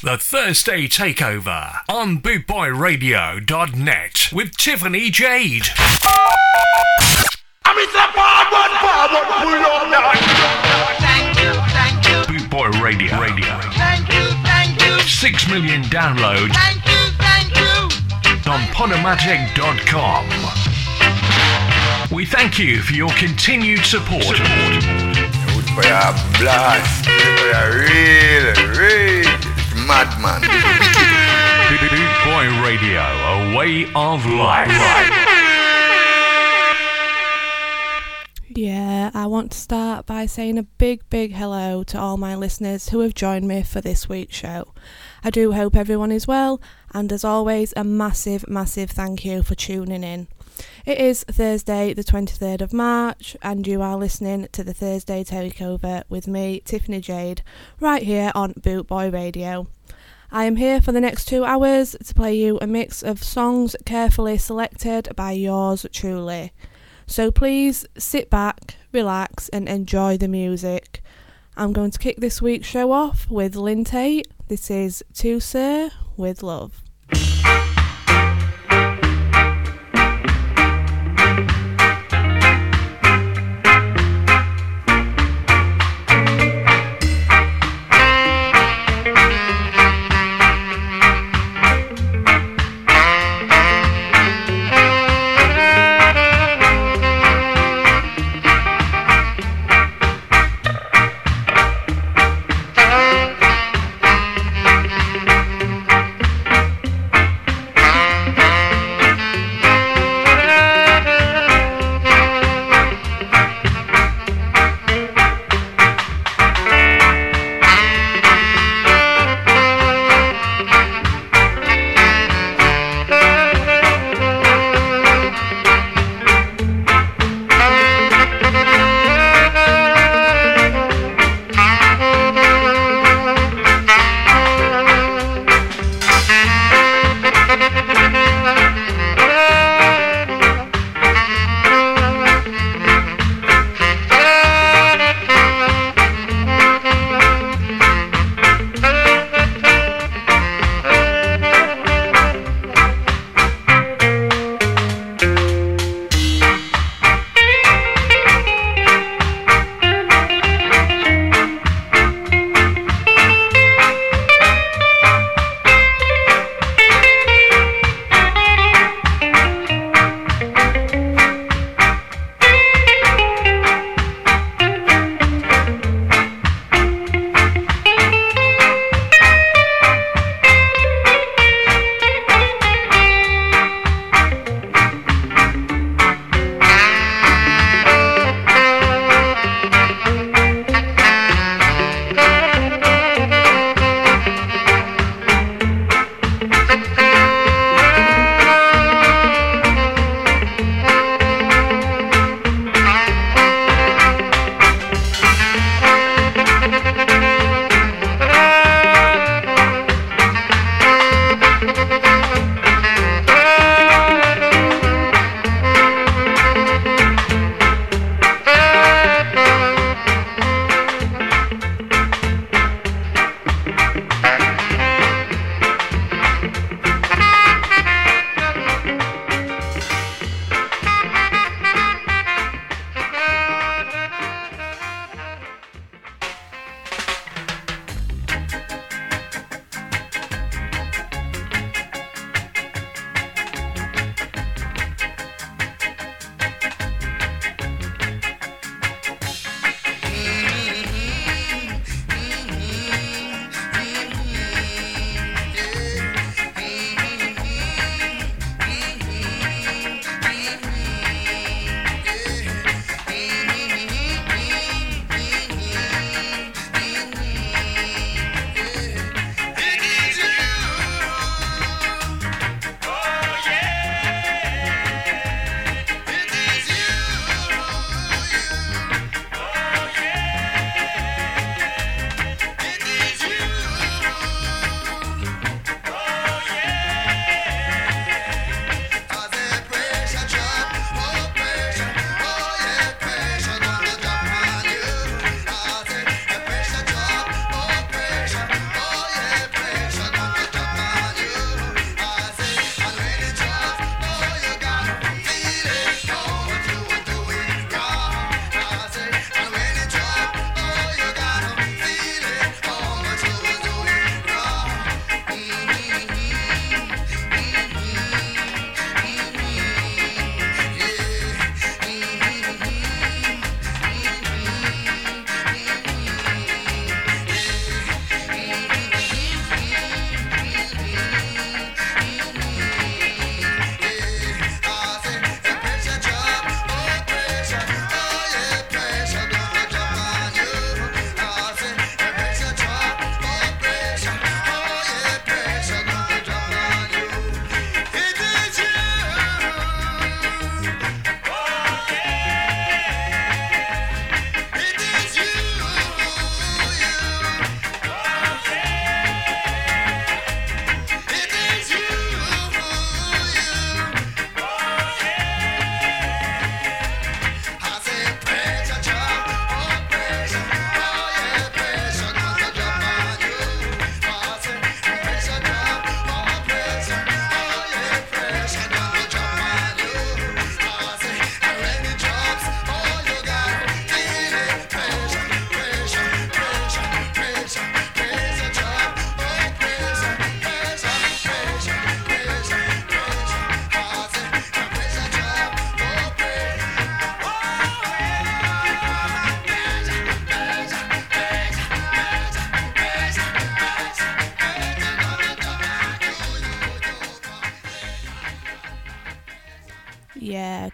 The Thursday Takeover on BootboyRadio.net with Tiffany Jade. Thank you, thank you, Bootboy Radio. Radio. thank you, thank you, Six million downloads thank you, thank you. on Podomatic.com. We thank you for your continued support. for your blast, for your real, real madman. Bootboy Radio, a way of life. Yeah, I want to start by saying a big, big hello to all my listeners who have joined me for this week's show. I do hope everyone is well, and as always, a massive, massive thank you for tuning in. It is Thursday, the 23rd of March, and you are listening to the Thursday Takeover with me, Tiffany Jade, right here on Bootboy Radio. I am here for the next two hours to play you a mix of songs carefully selected by yours truly. So please sit back, relax, and enjoy the music. I'm going to kick this week's show off with Lynn Taitt. This is To Sir with Love.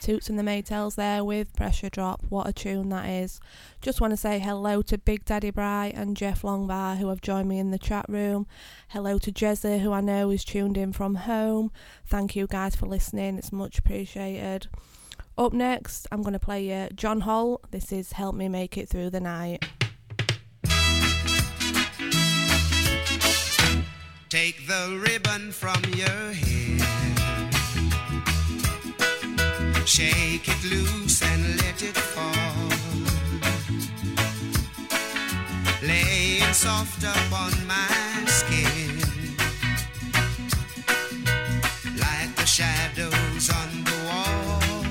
Toots and the Maytals there with Pressure Drop. What a tune that is. Just want to say hello to Big Daddy Bry and Jeff Longbar who have joined me in the chat room. Hello to Jezza who I know is tuned in from home. Thank you guys for listening, it's much appreciated. Up next, I'm going to play you John Holt. This is Help Me Make It Through the Night. Take the ribbon from your soft upon my skin. Like the shadows on the wall.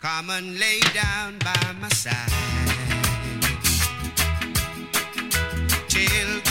Come and lay down by my side. till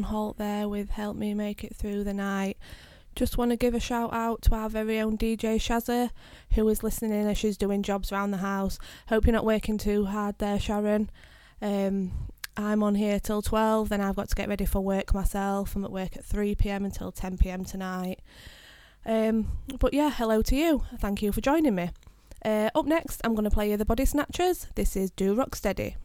John Holt there with Help Me Make It Through the Night. Just want to give a shout out to our very own DJ Shazza, who is listening in as she's doing jobs around the house. Hope you're not working too hard there, Sharon. Um, I'm on here till 12, then I've got to get ready for work myself. I'm at work at 3 pm until 10 pm tonight. Um, but yeah, hello to you. Thank you for joining me. Uh, up next, I'm going to play you the Body Snatchers. This is Do Rock Steady.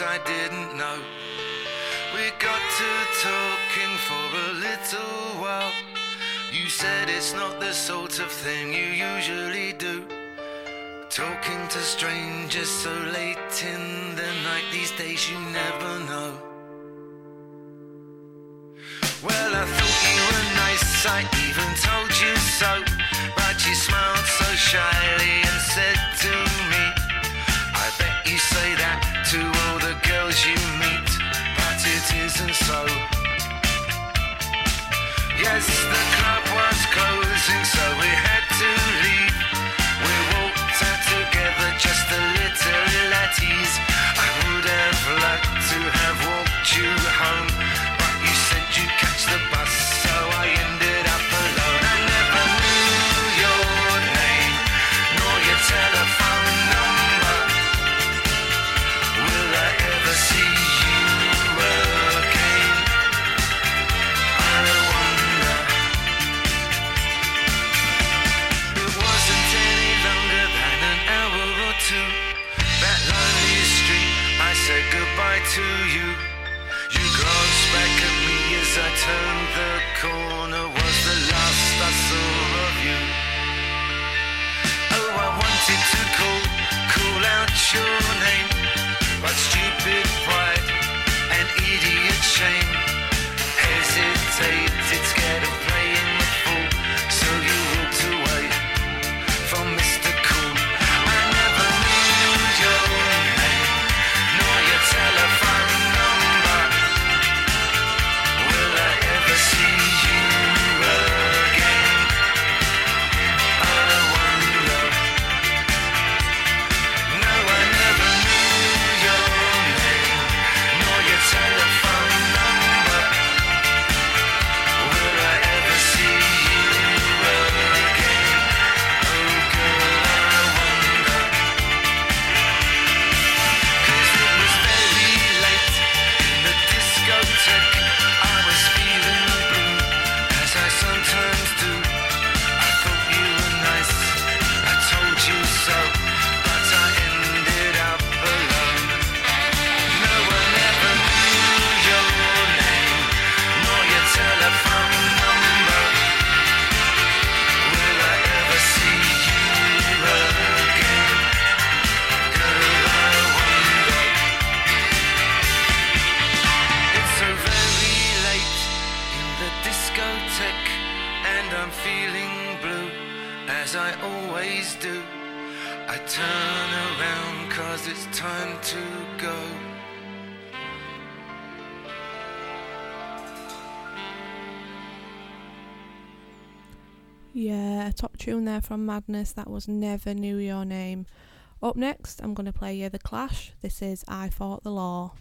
I didn't know. We got to talking for a little while. You said it's not the sort of thing you usually do. Talking to strangers so late in the night, these days you never know. to there from Madness. That was Never Knew Your Name. Up next, I'm going to play you The Clash. This is I Fought the Law.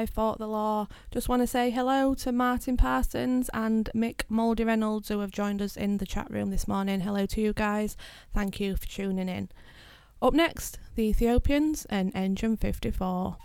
I Fought the Law. Just want to say hello to Martin Parsons and Mick Mouldy Reynolds who have joined us in the chat room this morning. Hello to you guys. Thank you for tuning in. Up next, the Ethiopians and Engine 54.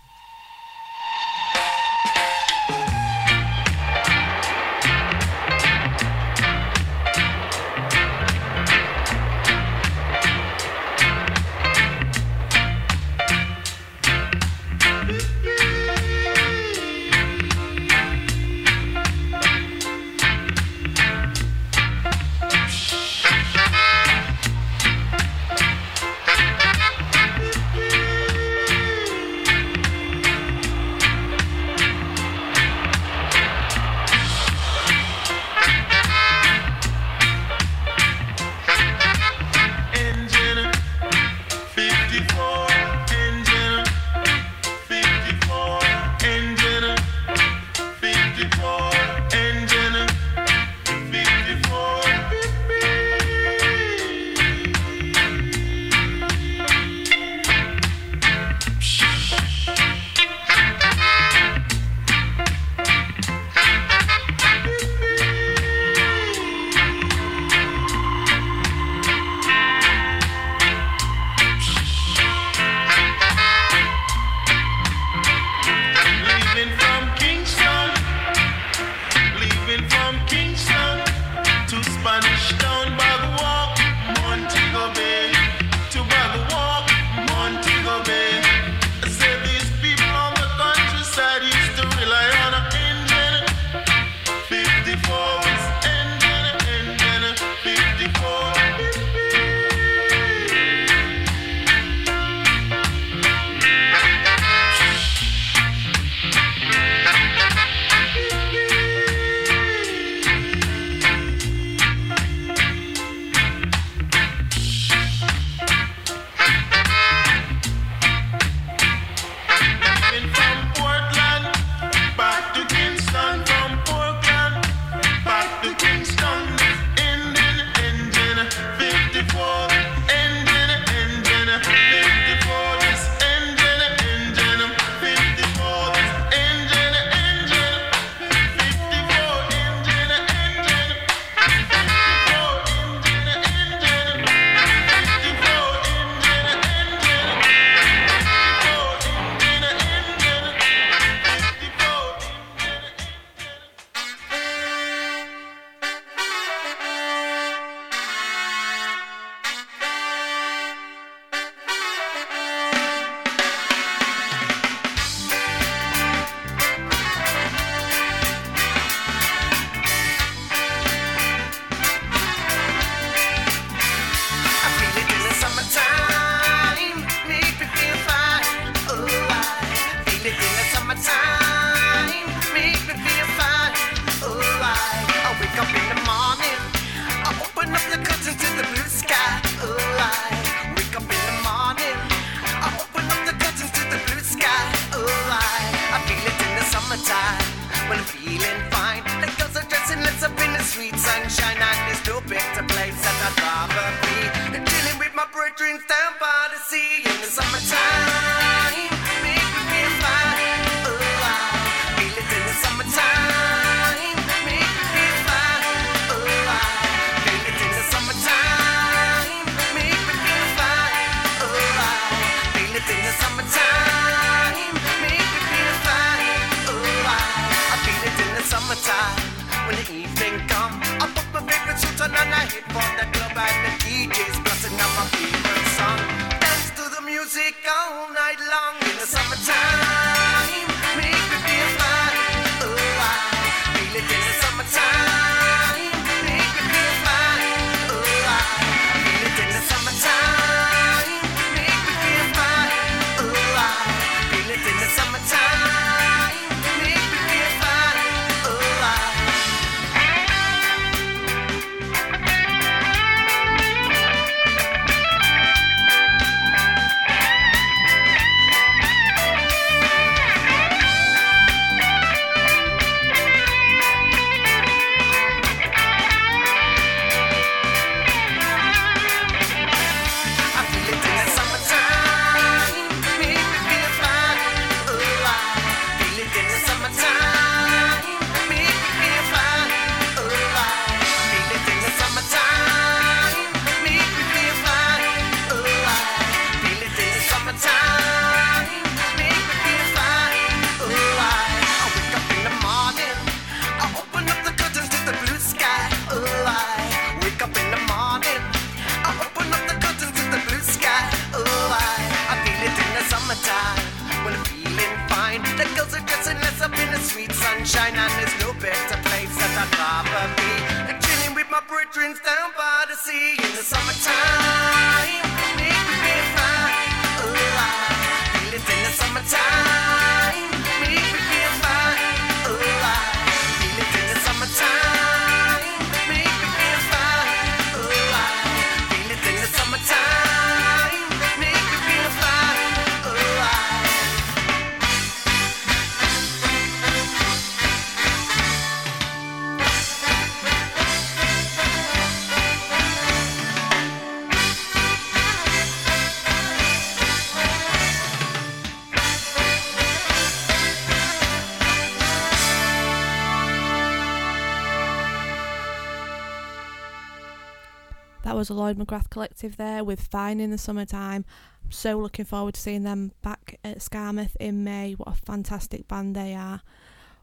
Lloyd McGrath Collective there with Fine in the Summertime. So looking forward to seeing them back at Skamouth in May. What a fantastic band they are.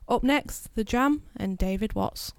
Up next, The Jam and David Watts.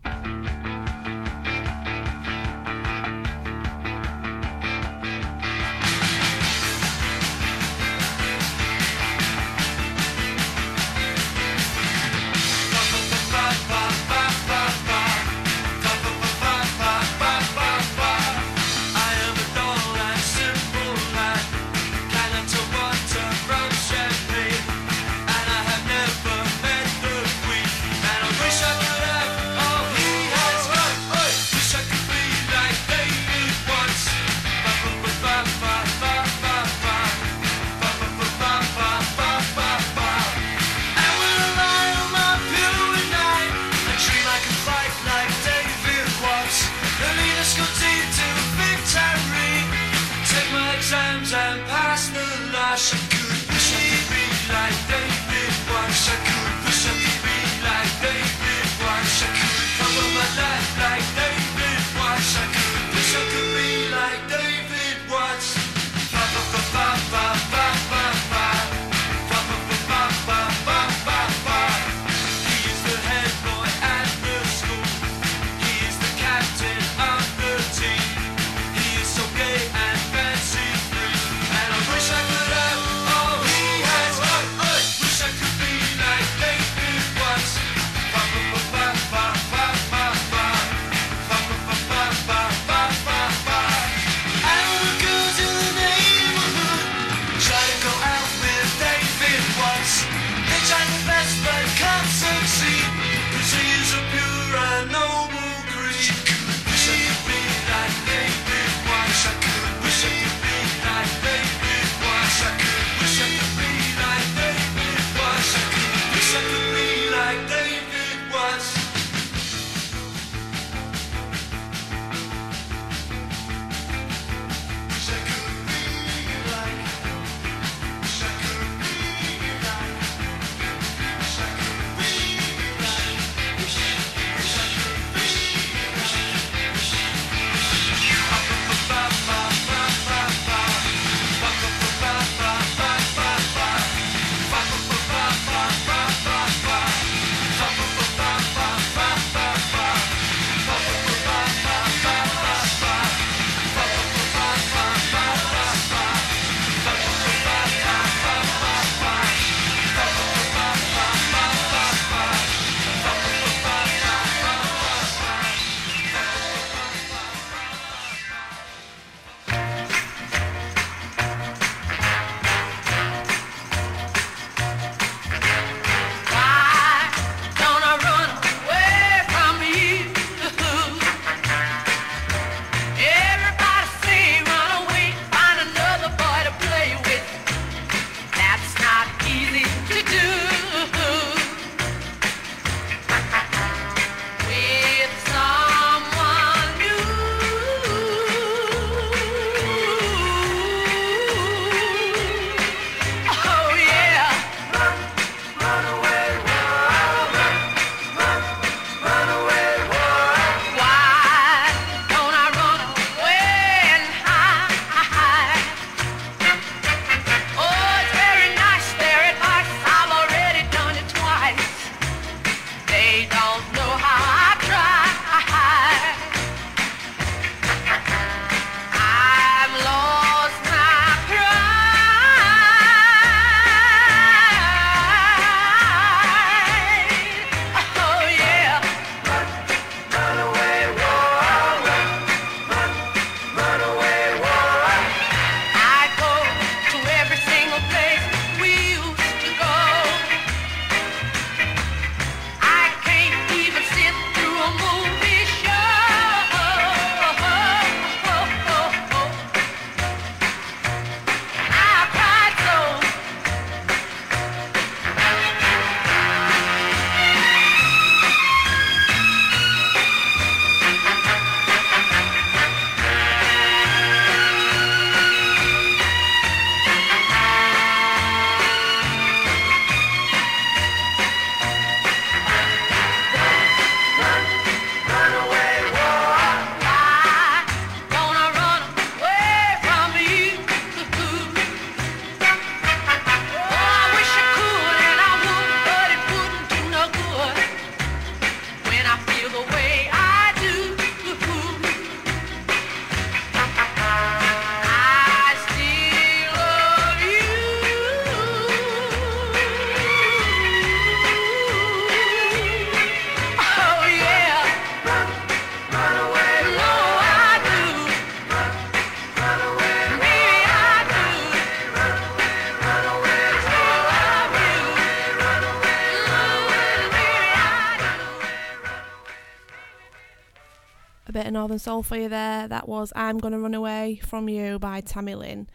Northern Soul for you there. That was I'm Gonna Run Away From You by Tami Lynn.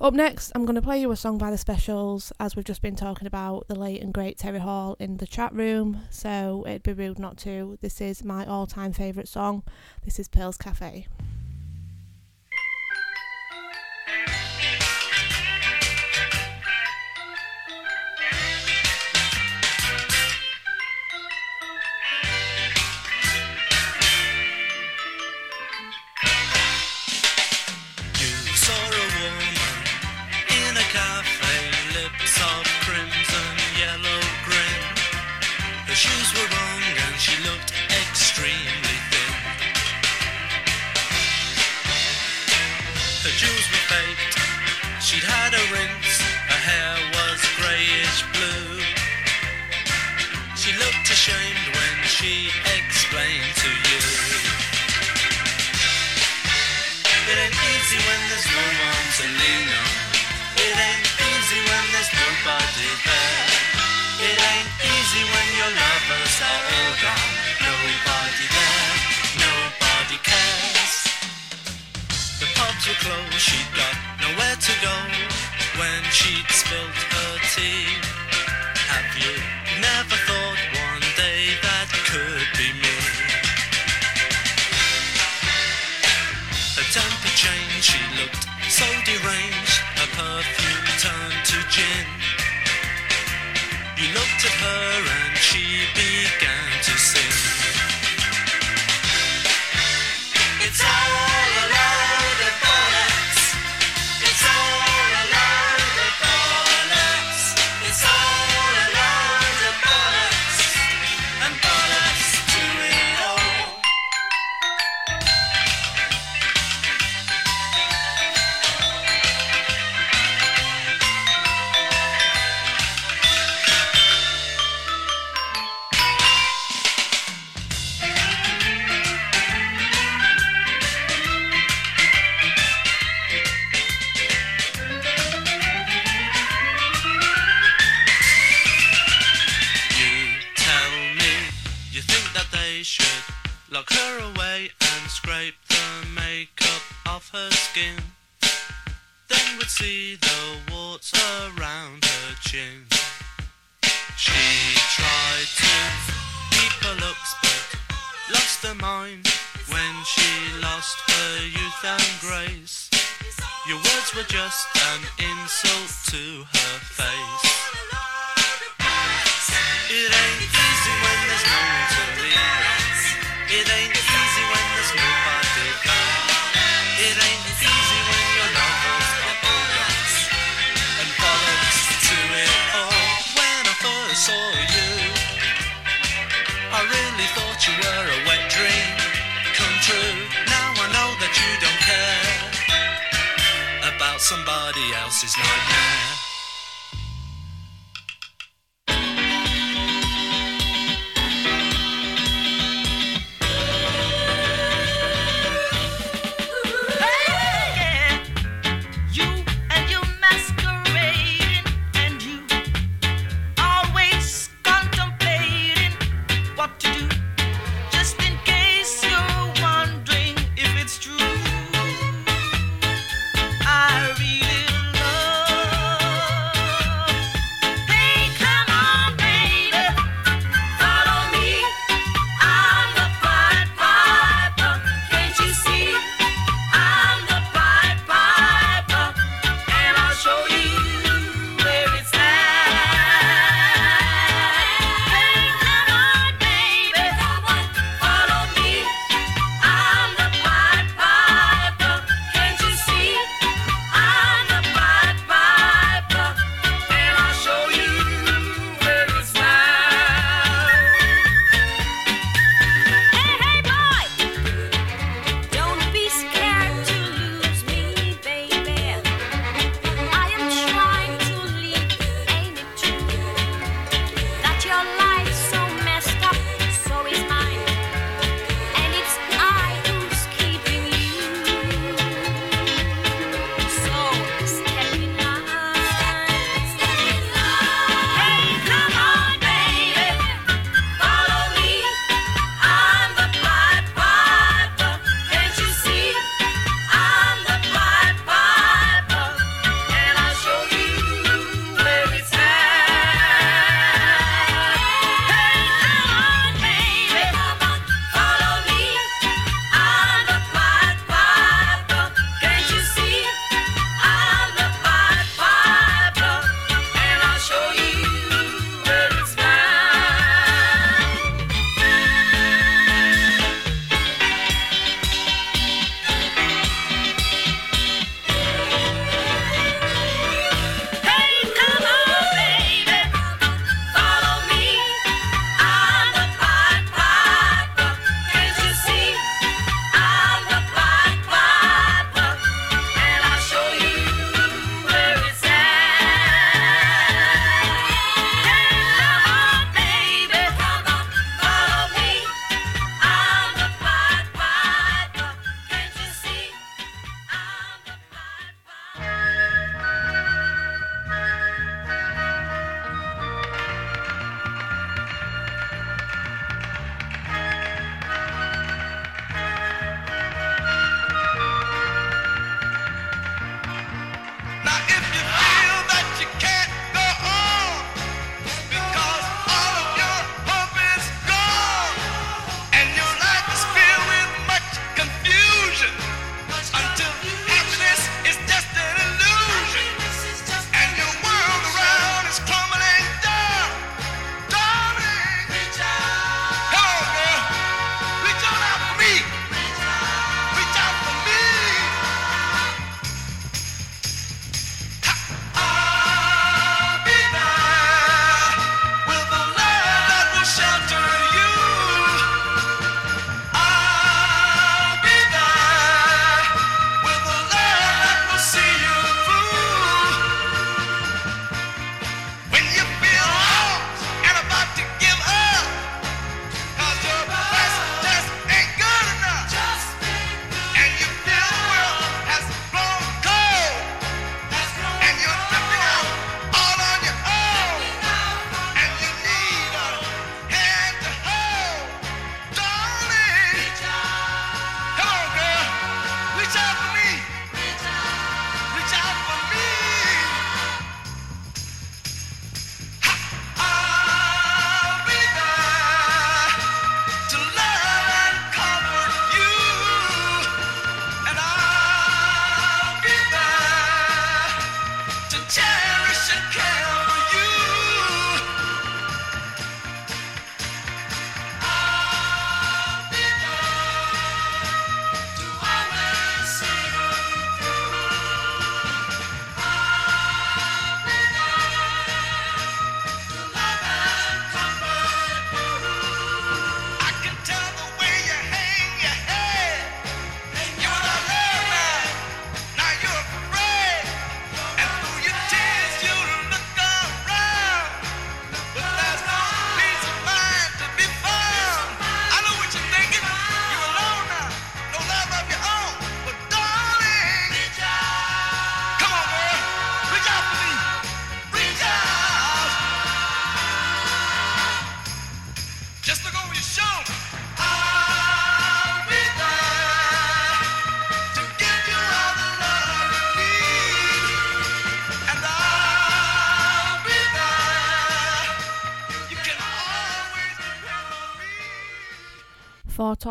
Up next, I'm going to play you a song by The Specials, as we've just been talking about the late and great Terry Hall in the chat room, so it'd be rude not to. This is my all time favourite song. This is Pearl's Cafe.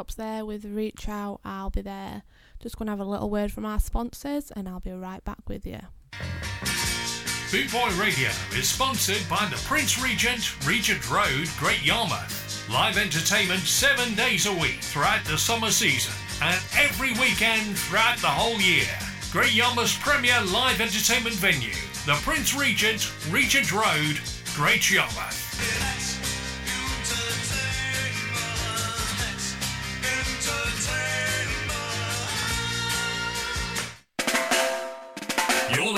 There with Reach Out, I'll be there. Just going to have a little word from our sponsors and I'll be right back with you. Boot Boy Radio is sponsored by the Prince Regent, Regent Road, Great Yarmouth. Live entertainment seven days a week throughout the summer season and every weekend throughout the whole year. Great Yarmouth's premier live entertainment venue, the Prince Regent, Regent Road, Great Yarmouth.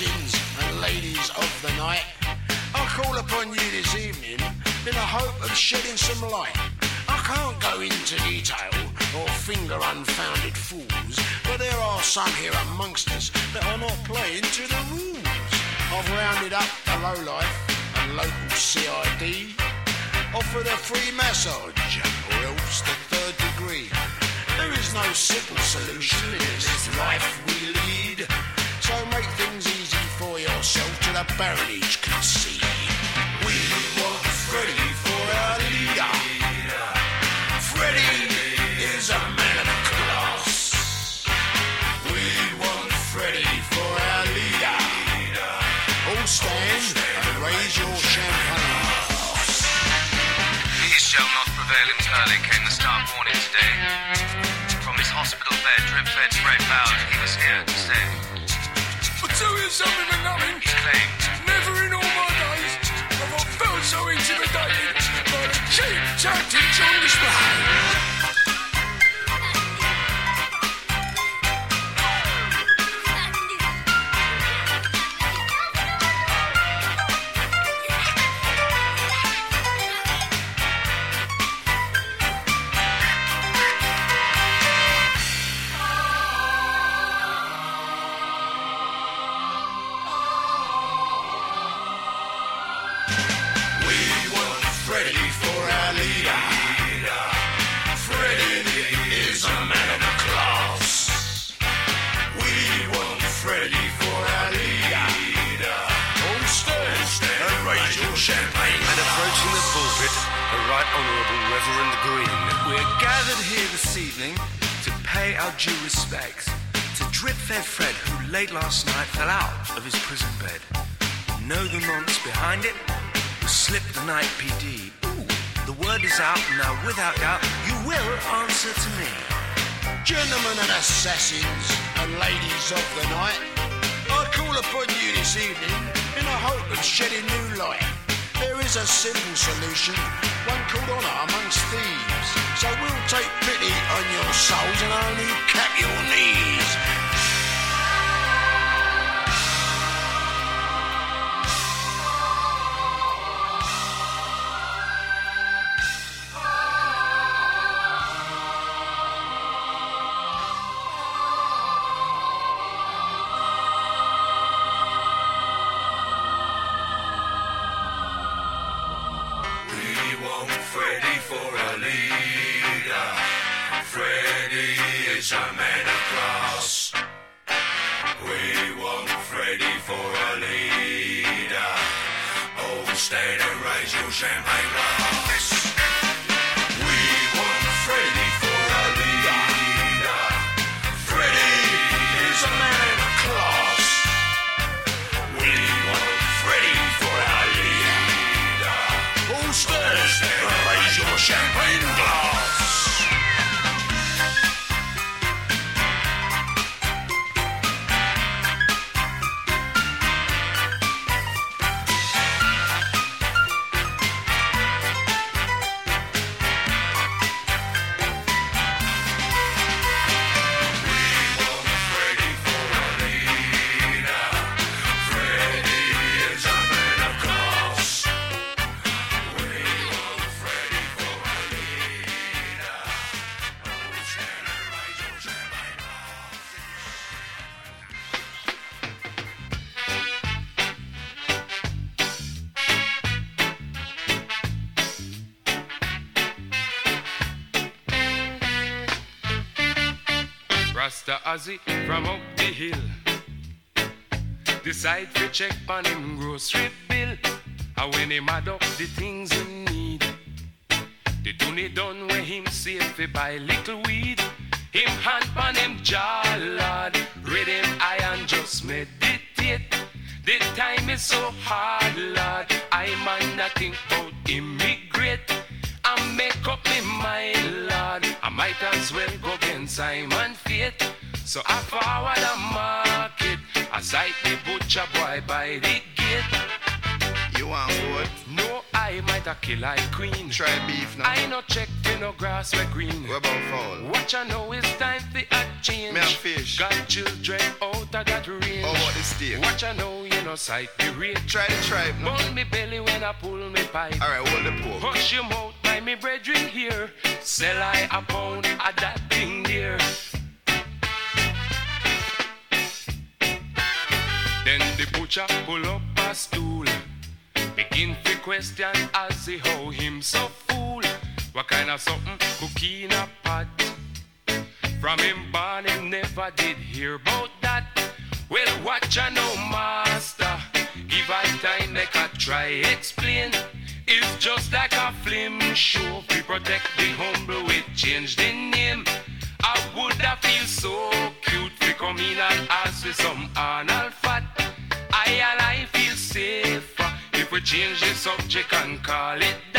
And ladies of the night, I call upon you this evening in the hope of shedding some light. I can't go into detail or finger unfounded fools, but there are some here amongst us that are not playing to the rules. I've rounded up the lowlife and local CID, offered a free massage or else the third degree. There is no simple solution in this life we lead. So make things yourself to the baronage can see. We want Freddy for our leader. Freddy is a man of class. We want Freddy for our leader. All stand and raise your champagne. These shall not prevail entirely, came the staff warning today. From his hospital bed, drip-fed Fred vowed he was here to stay. I'll this evening to pay our due respects to Drip Fed Fred, who late last night fell out of his prison bed. Know the nonce behind it? Was Slip the Night PD. Ooh, the word is out now, without doubt, you will answer to me. Gentlemen and assassins and ladies of the night, I call upon you this evening in the hope of shedding new light. There is a simple solution, one called honour amongst thieves. So we'll take pity on your souls and only cap your knees. Fi buy little weed. Him hand on him jaw, lord. Read him eye and just meditate. The time is so hard, lord. I mind that think about immigrate. I make up my mind, lord. I might as well go against Simon Fate. So I forward the market. I sight the butcher boy by the gate. You want what? No, I might a kill like queen. Try beef now. I no check no grass where green. What about fowl? Watch I know it's time for a change. Me and fish. Got children out of that range. How about the steak? Watch I know you know sight the rate. Try the tribe now. Burn me belly when I pull me pipe. Alright, hold the pork. Hush your mouth, my me brethren here. Sell I a pound of that thing there. Then the butcher pull up a stool. Begin to question as he how him so fool. What kind of something cooking a pot? From him born never did hear about that. Well, watch I know master. Give I time make I try explain. It's just like a film show. We protect the humble, we change the name. I would have feel so cute to come in and ask for some Arnold fat. I and I feel safer if we change the subject and call it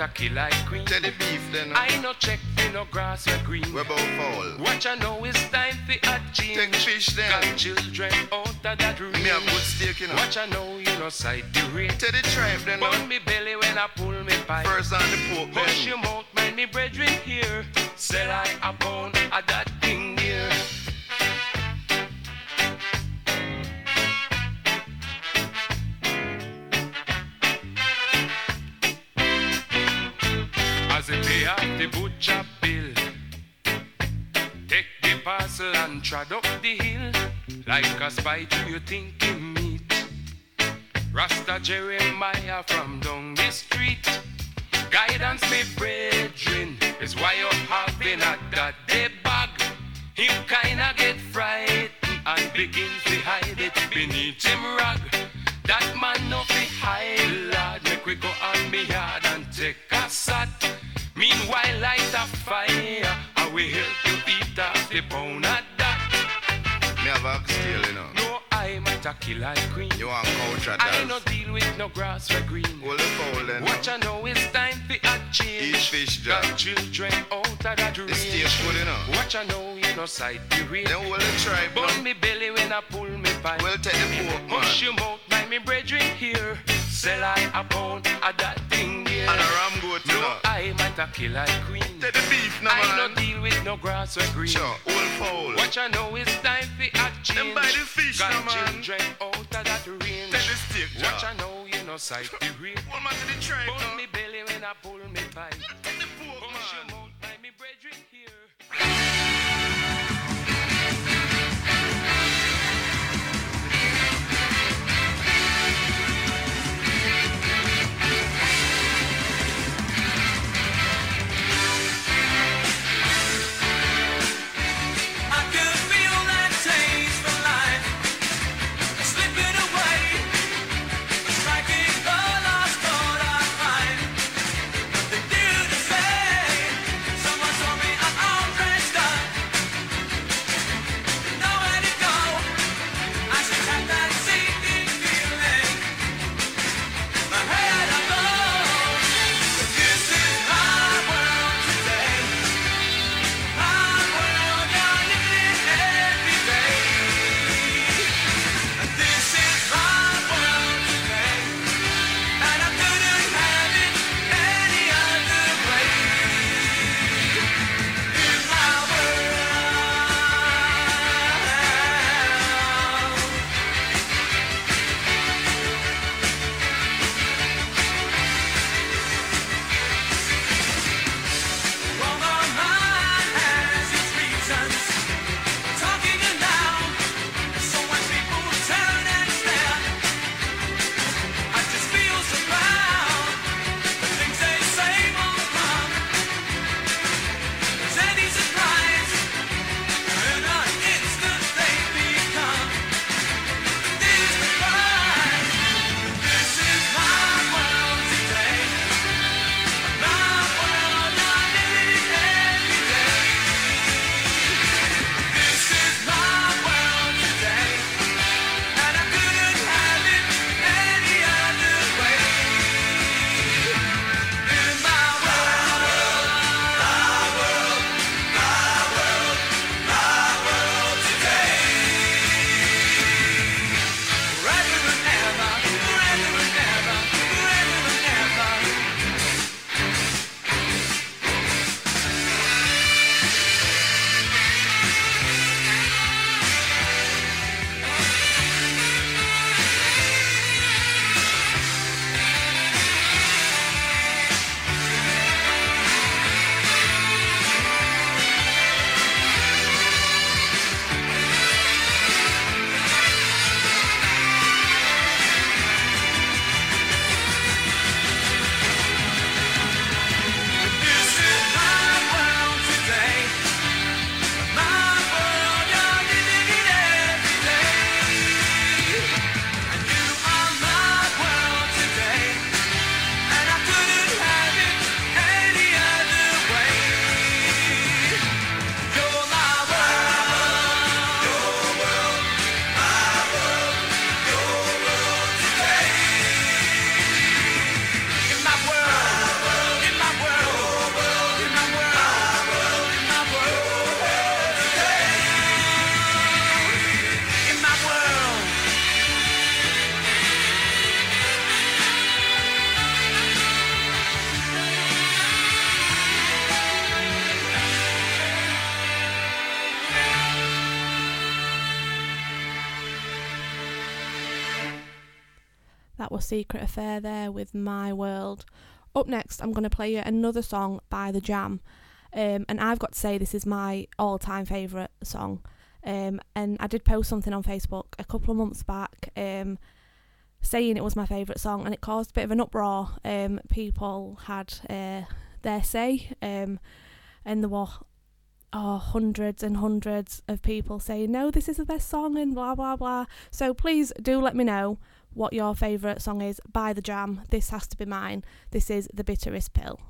A kill like queen. Tell the beef then. I no check for no grass or green. What about fall. Watch I know it's time for a change. Take fish then. Got children out of that range. Me have good steak, you know. Watch I know you know sight the rate. Tell the tribe then. Burn me belly when I pull me pipe. First on the pork Hush then. your mouth, mind me brethren here. Sell I a pound of that thing off the butcher bill, take the parcel and trod up the hill. Like a spy, do you think he meet? Rasta Jeremiah from down the street. Guidance, me brethren, is why you're having at that day bag. Him kinda get frightened and begin to hide it beneath him rag. That man no fi hide, lad. Make we go on me yard and take a sat. Beat off the that. Me have a steal, you know. No, I might a kill like queen. You want culture I no dance? deal with no grass or green. Hold the fowl then. Watch I know it's time for a change. Eat fish Got jar. children out of that The range. steak good, you know. Watch I know you know sight the rate. Then hold the tribe Burn me belly when I pull me pipe. Well, take the pork, man. your mouth, my me brethren here. Sell I a pound of that. And a ram goat, you No, know. I might a kill like queen. Take the beef now, I no man. deal with no grass or green. Sure, hold fowl. Watch I know it's time for a change. Them buy the fish Got now, man. children out of that range. Take the steak Watch jar. I know you know sight the real. Hold man to the tribe Burn now. me belly when I pull me pipe. Take the pork, Hush your mouth, my me brethren here. Secret Affair there with My World. Up next, I'm going to play you another song by The Jam. Um, and I've got to say, this is my all time favourite song. Um, and I did post something on Facebook a couple of months back um, saying it was my favourite song, and it caused a bit of an uproar. Um, people had uh, their say, um, and there were oh, hundreds and hundreds of people saying, no, this is the best song, and blah, blah, blah. So please do let me know what your favourite song is by The Jam. This has to be mine. This is The Bitterest Pill.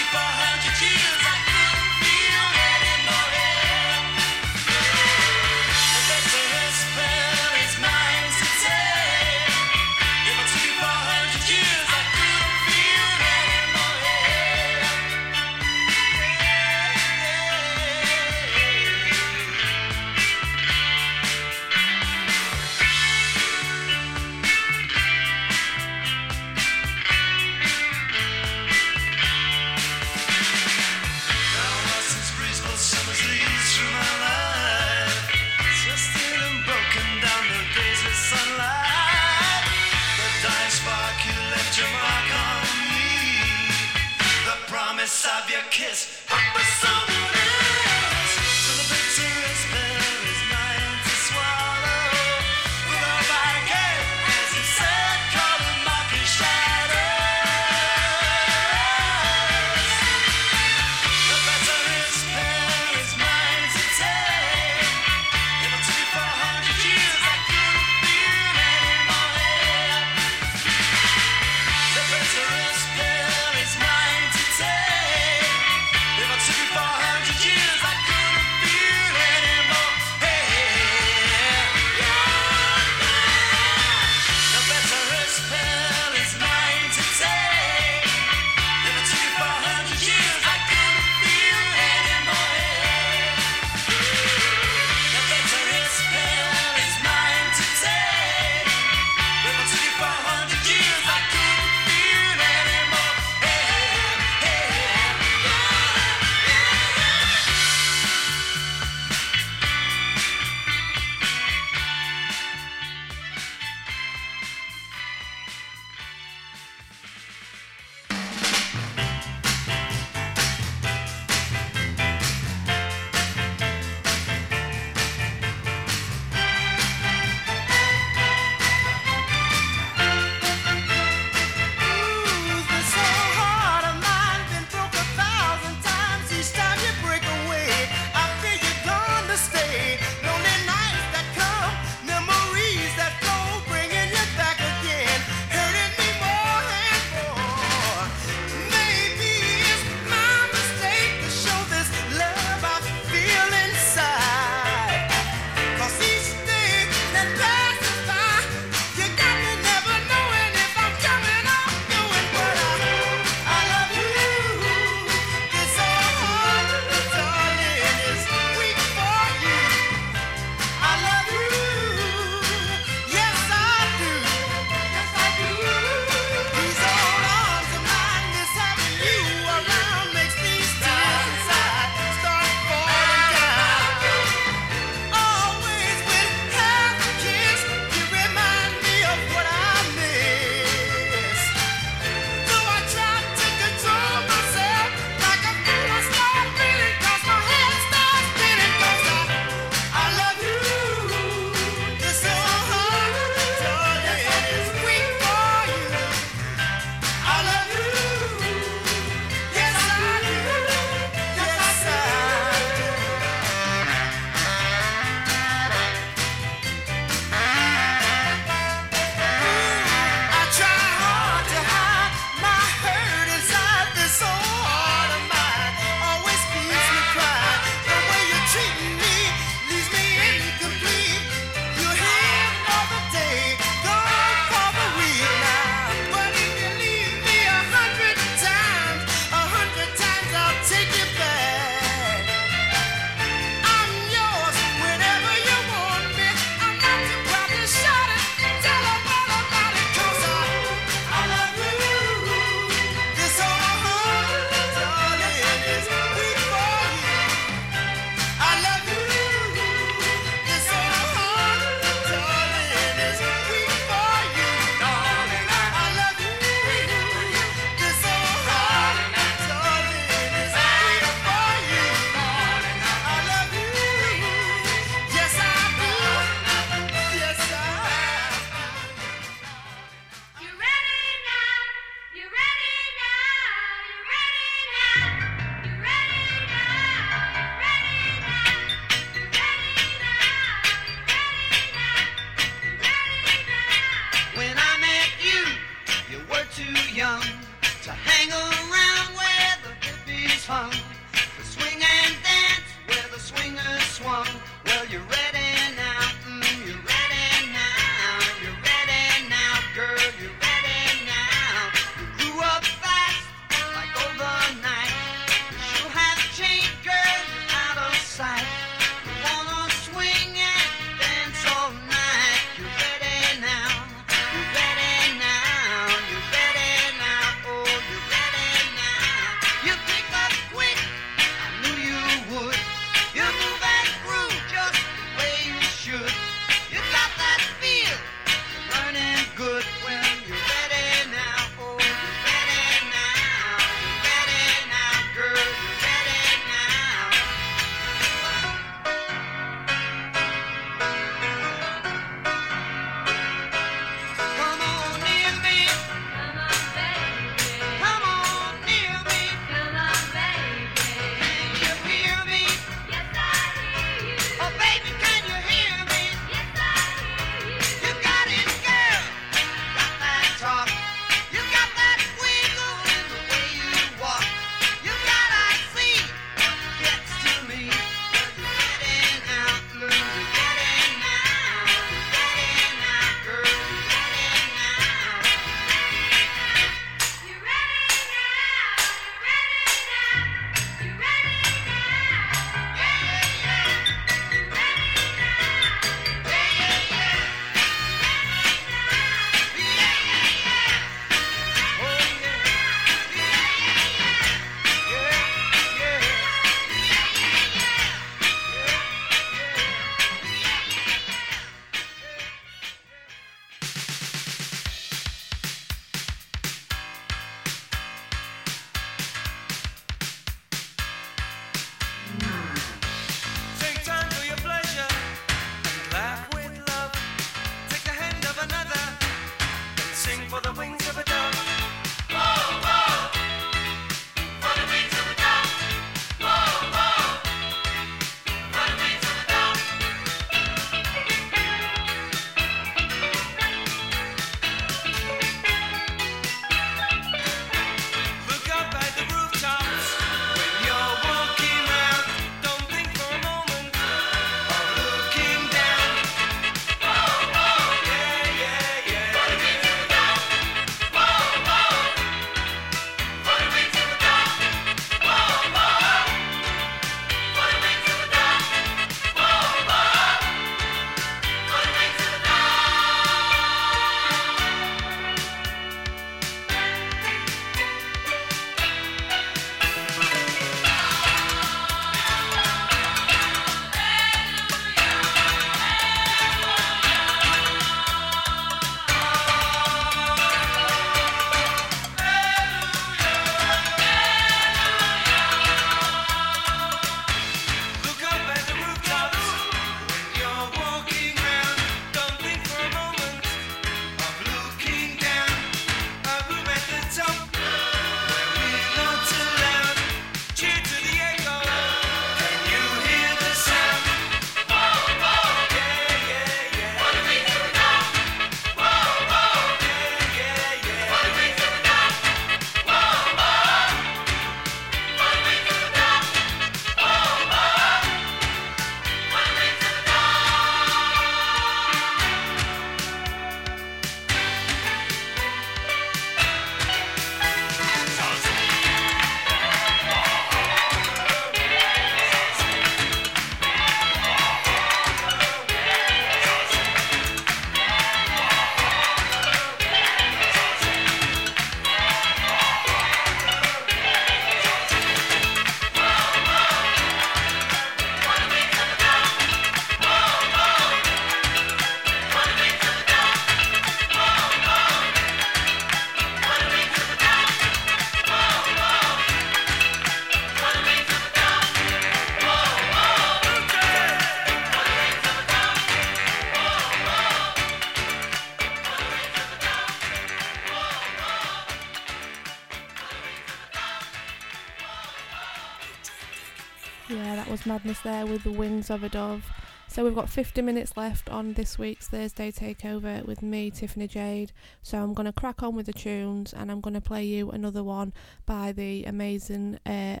Of a Dove. So we've got 50 minutes left on this week's Thursday Takeover with me, Tiffany Jade. So I'm going to crack on with the tunes and I'm going to play you another one by the amazing uh,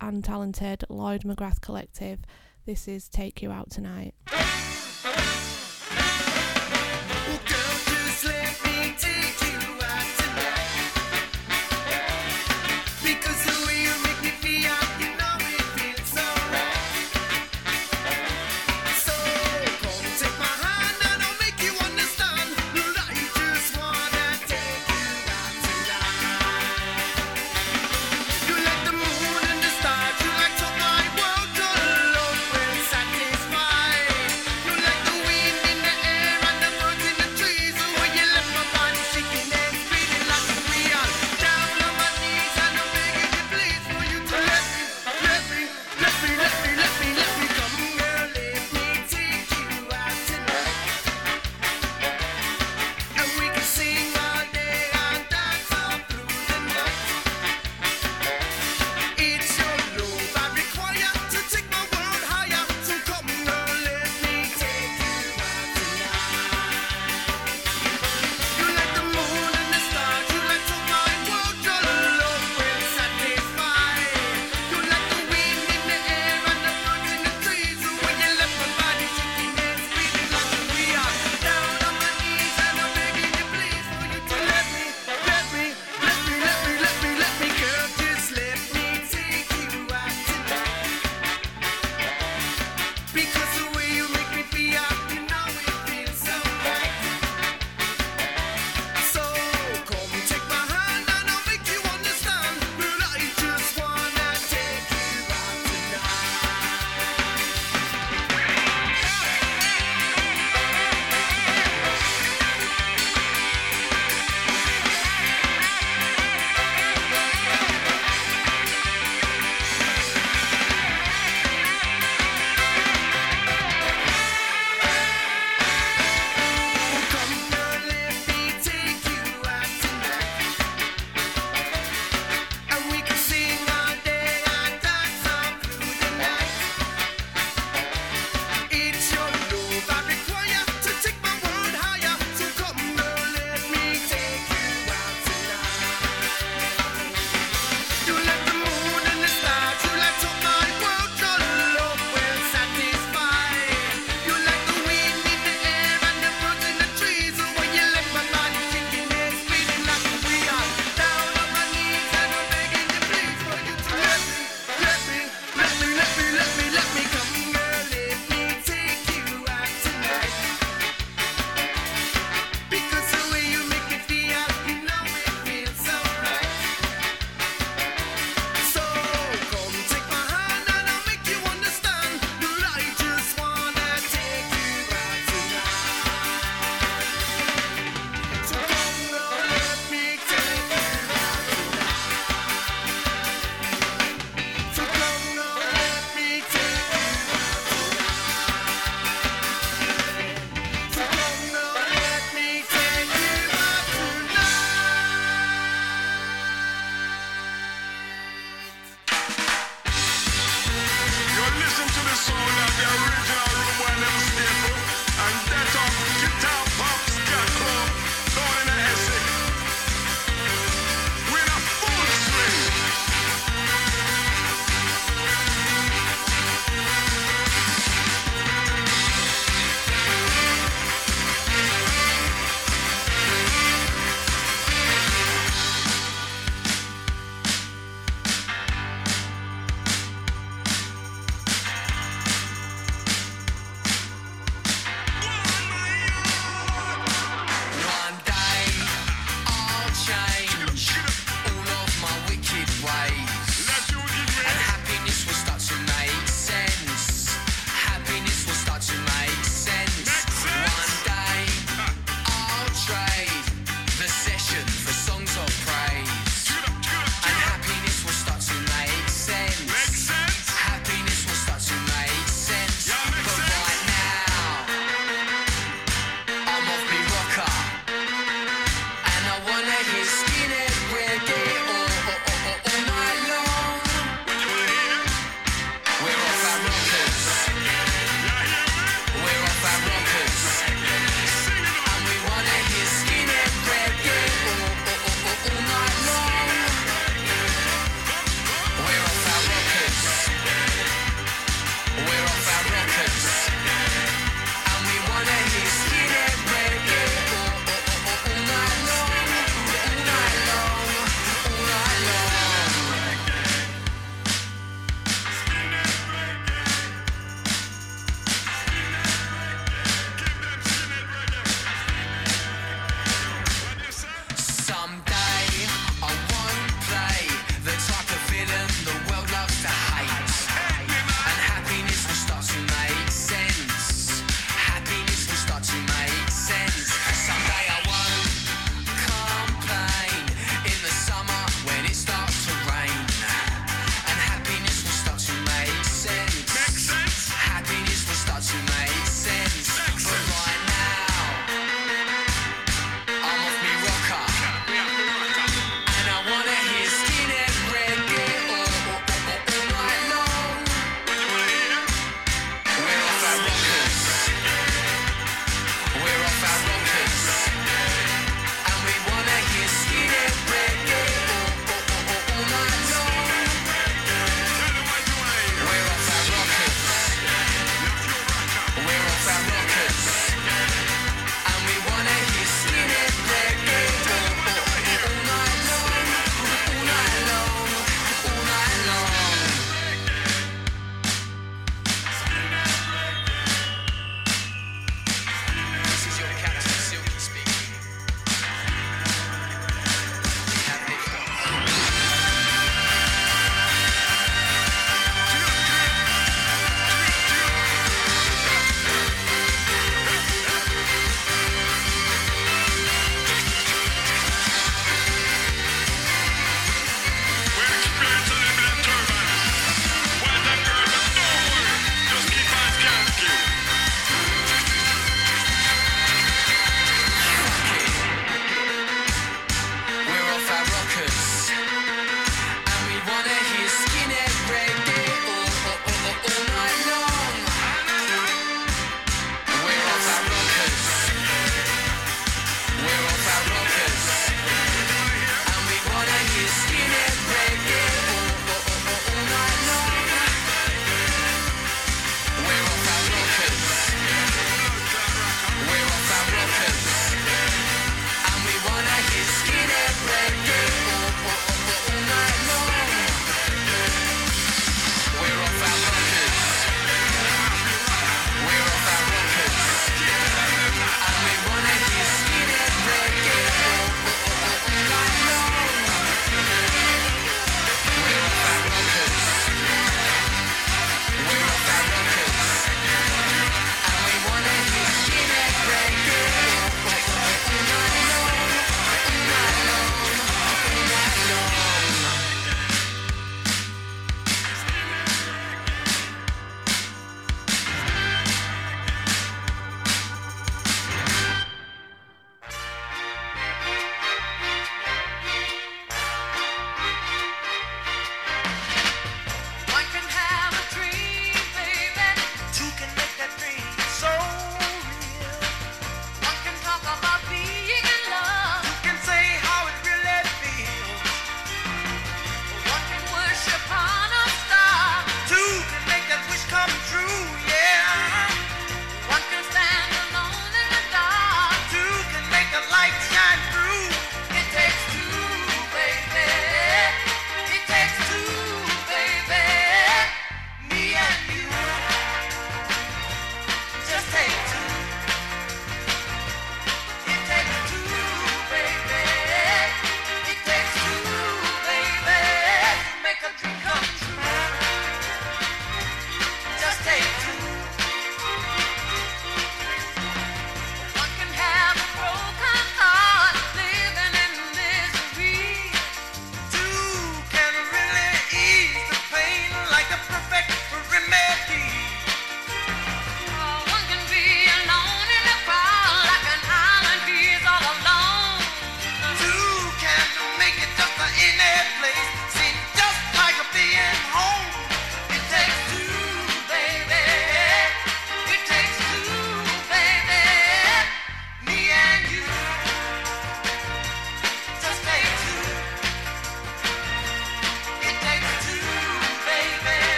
and talented Lloyd McGrath Collective. This is Take You Out Tonight.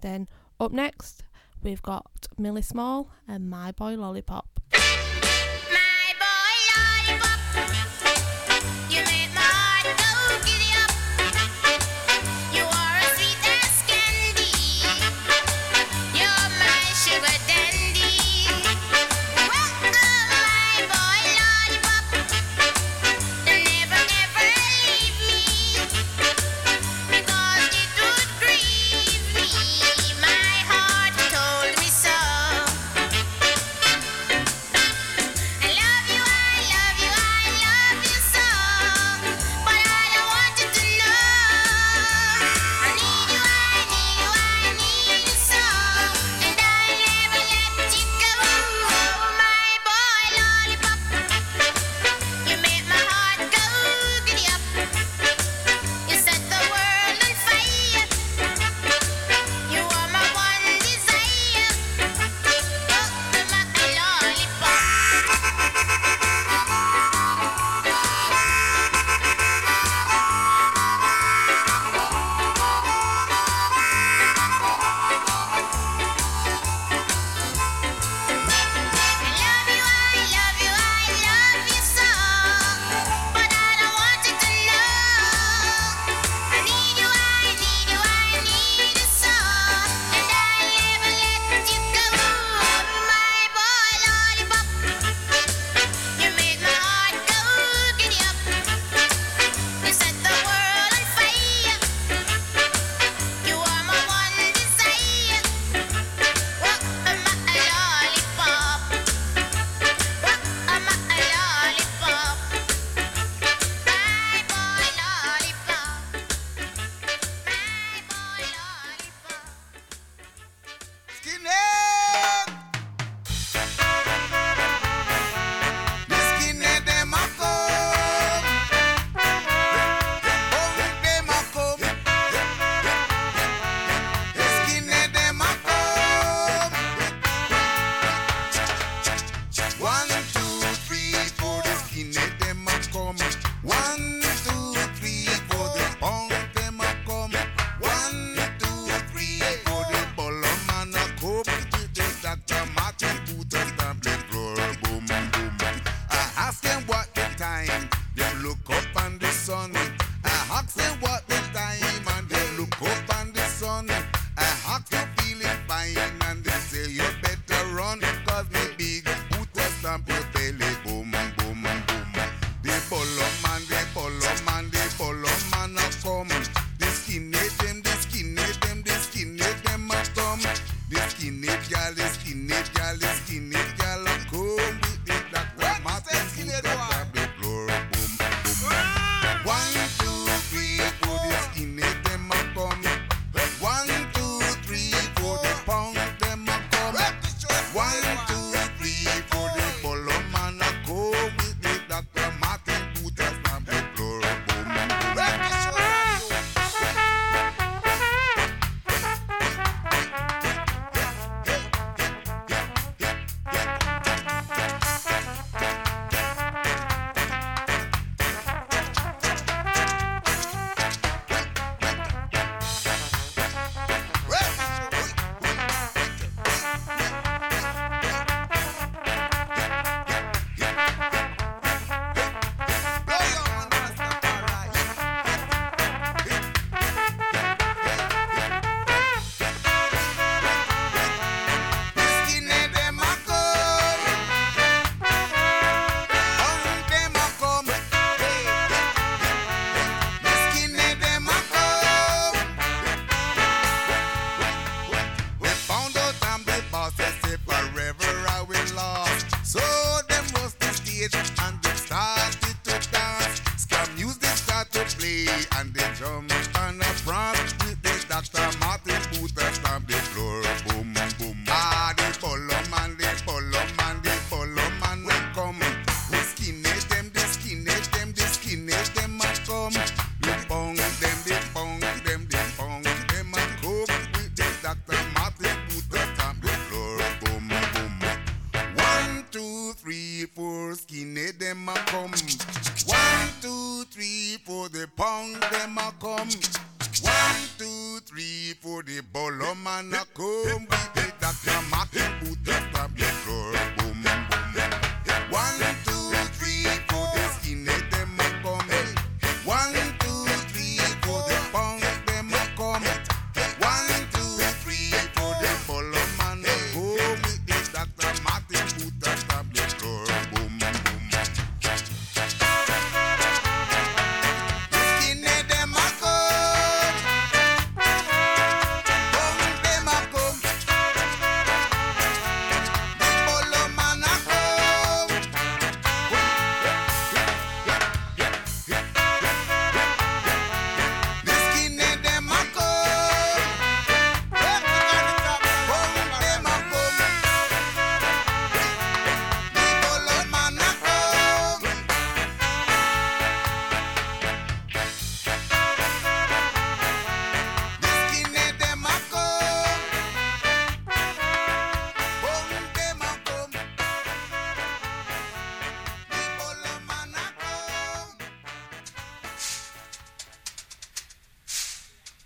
then. Up next, we've got Millie Small and My Boy Lollipop. My boy Lollipop, you make my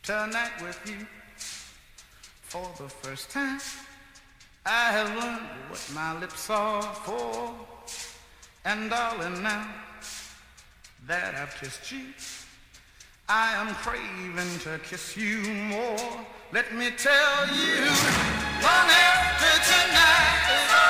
tonight with you. For the first time, I have learned what my lips are for. And darling, now that I've kissed you, I am craving to kiss you more. Let me tell you, one after tonight.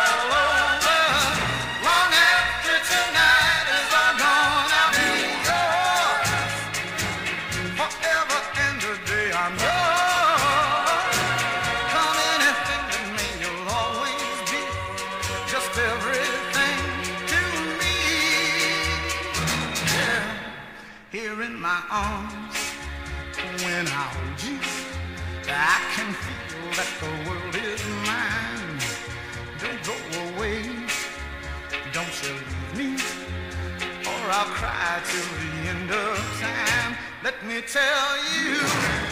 till the end of time. Let me tell you.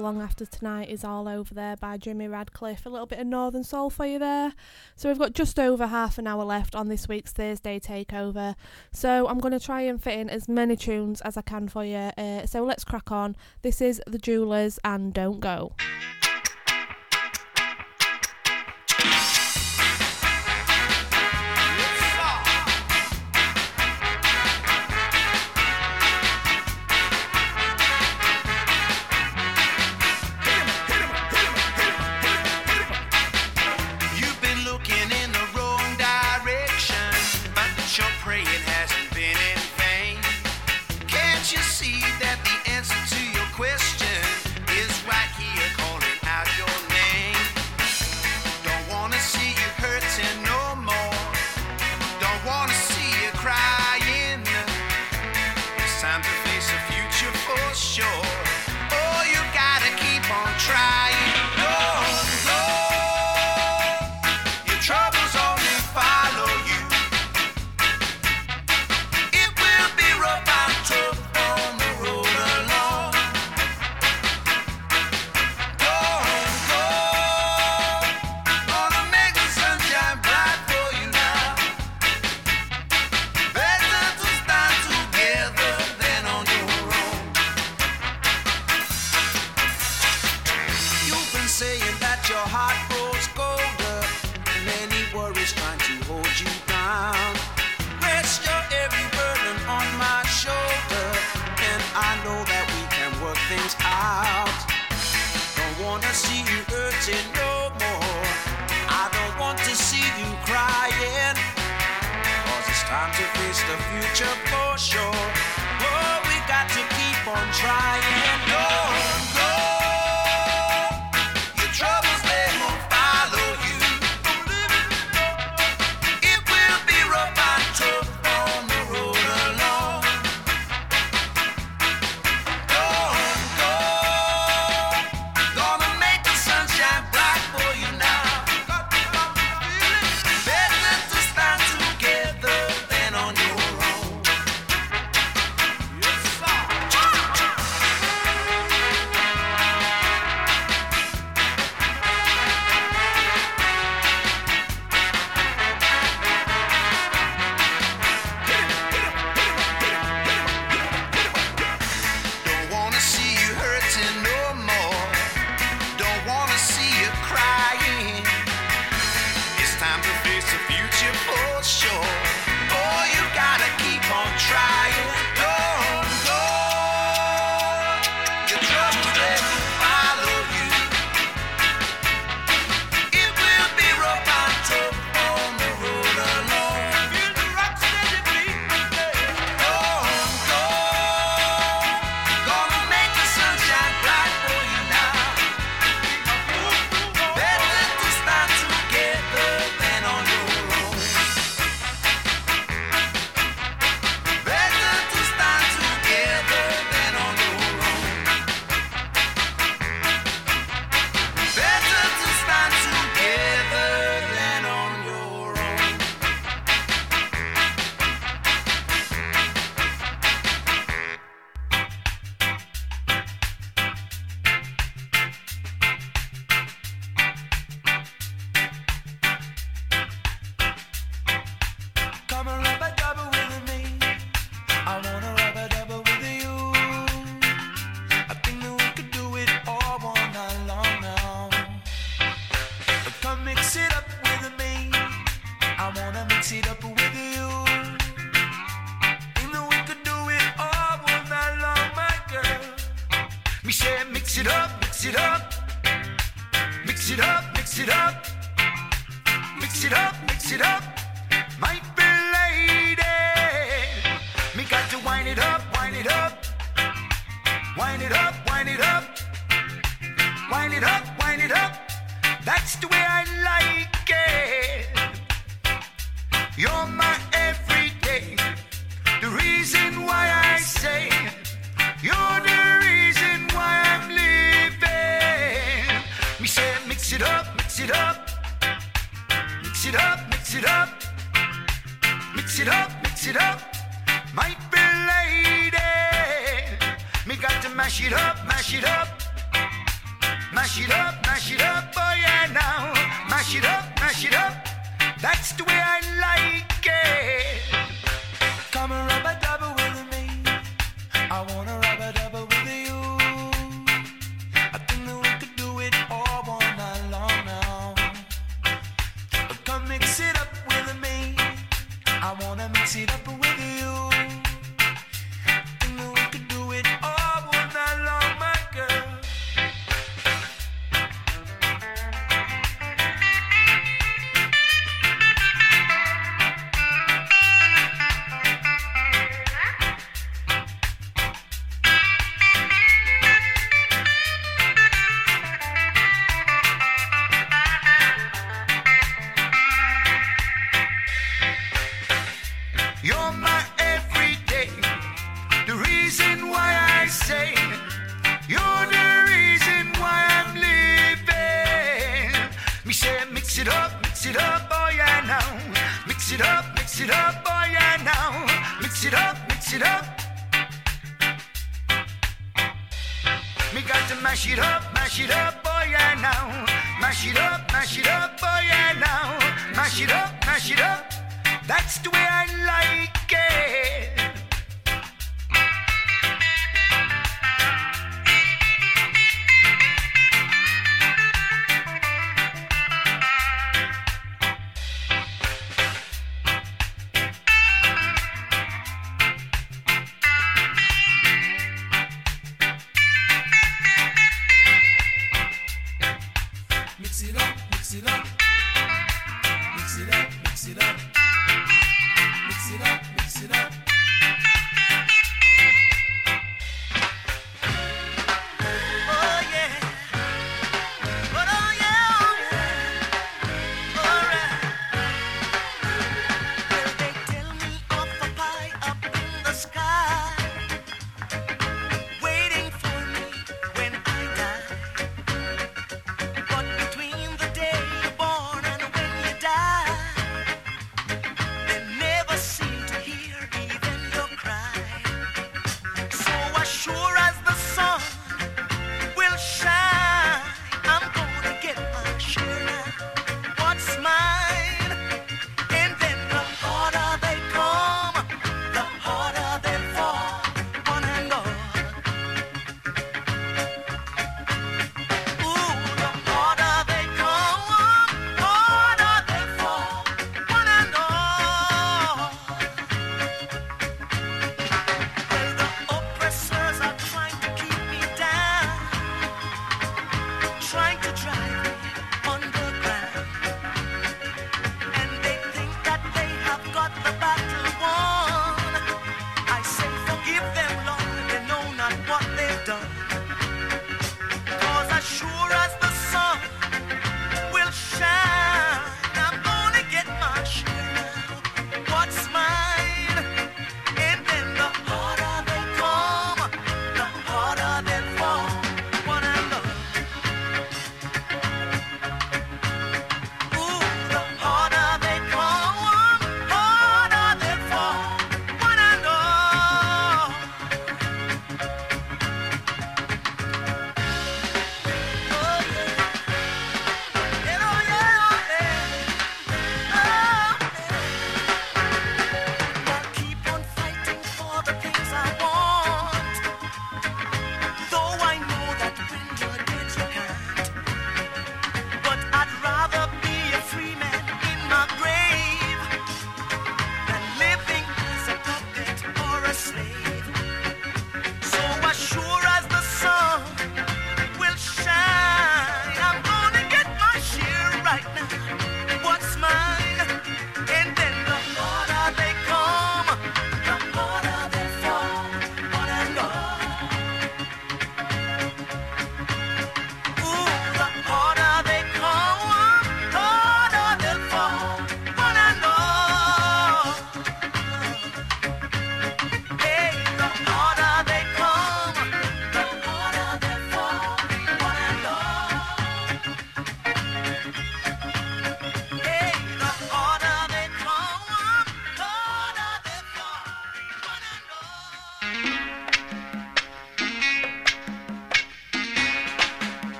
Long After Tonight is All Over There by Jimmy Radcliffe. A little bit of Northern Soul for you there. So we've got just over half an hour left on this week's Thursday Takeover. So I'm going to try and fit in as many tunes as I can for you. Uh, so let's crack on. This is The Jewelers and Don't Go.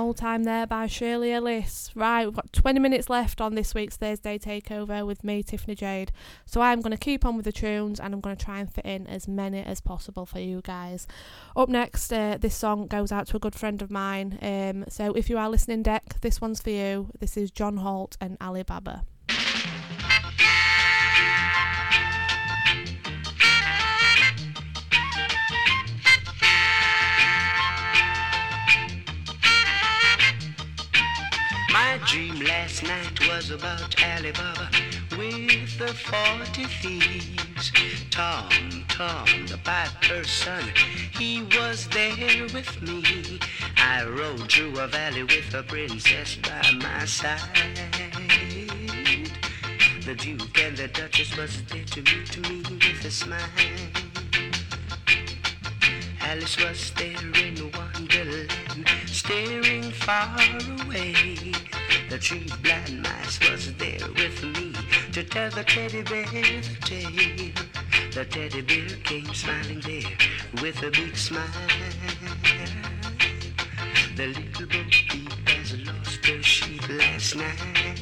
Soul Time there by Shirley Ellis. Right, we've got 20 minutes left on this week's Thursday takeover with me, Tiffany Jade. So I'm going to keep on with the tunes and I'm going to try and fit in as many as possible for you guys. Up next, uh, this song goes out to a good friend of mine. Um, so if you are listening, Deck, this one's for you. This is John Holt and Ali Baba. Dream last night was about Ali Baba with the forty thieves. Tom, Tom, the piper's son, he was there with me. I rode through a valley with a princess by my side. The Duke and the Duchess was there to meet me with a smile. Alice was there in Wonderland, staring far away. Tree blind mice was there with me to tell the teddy bear the tale. The teddy bear came smiling there with a big smile. The little bo peep has lost her sheep last night.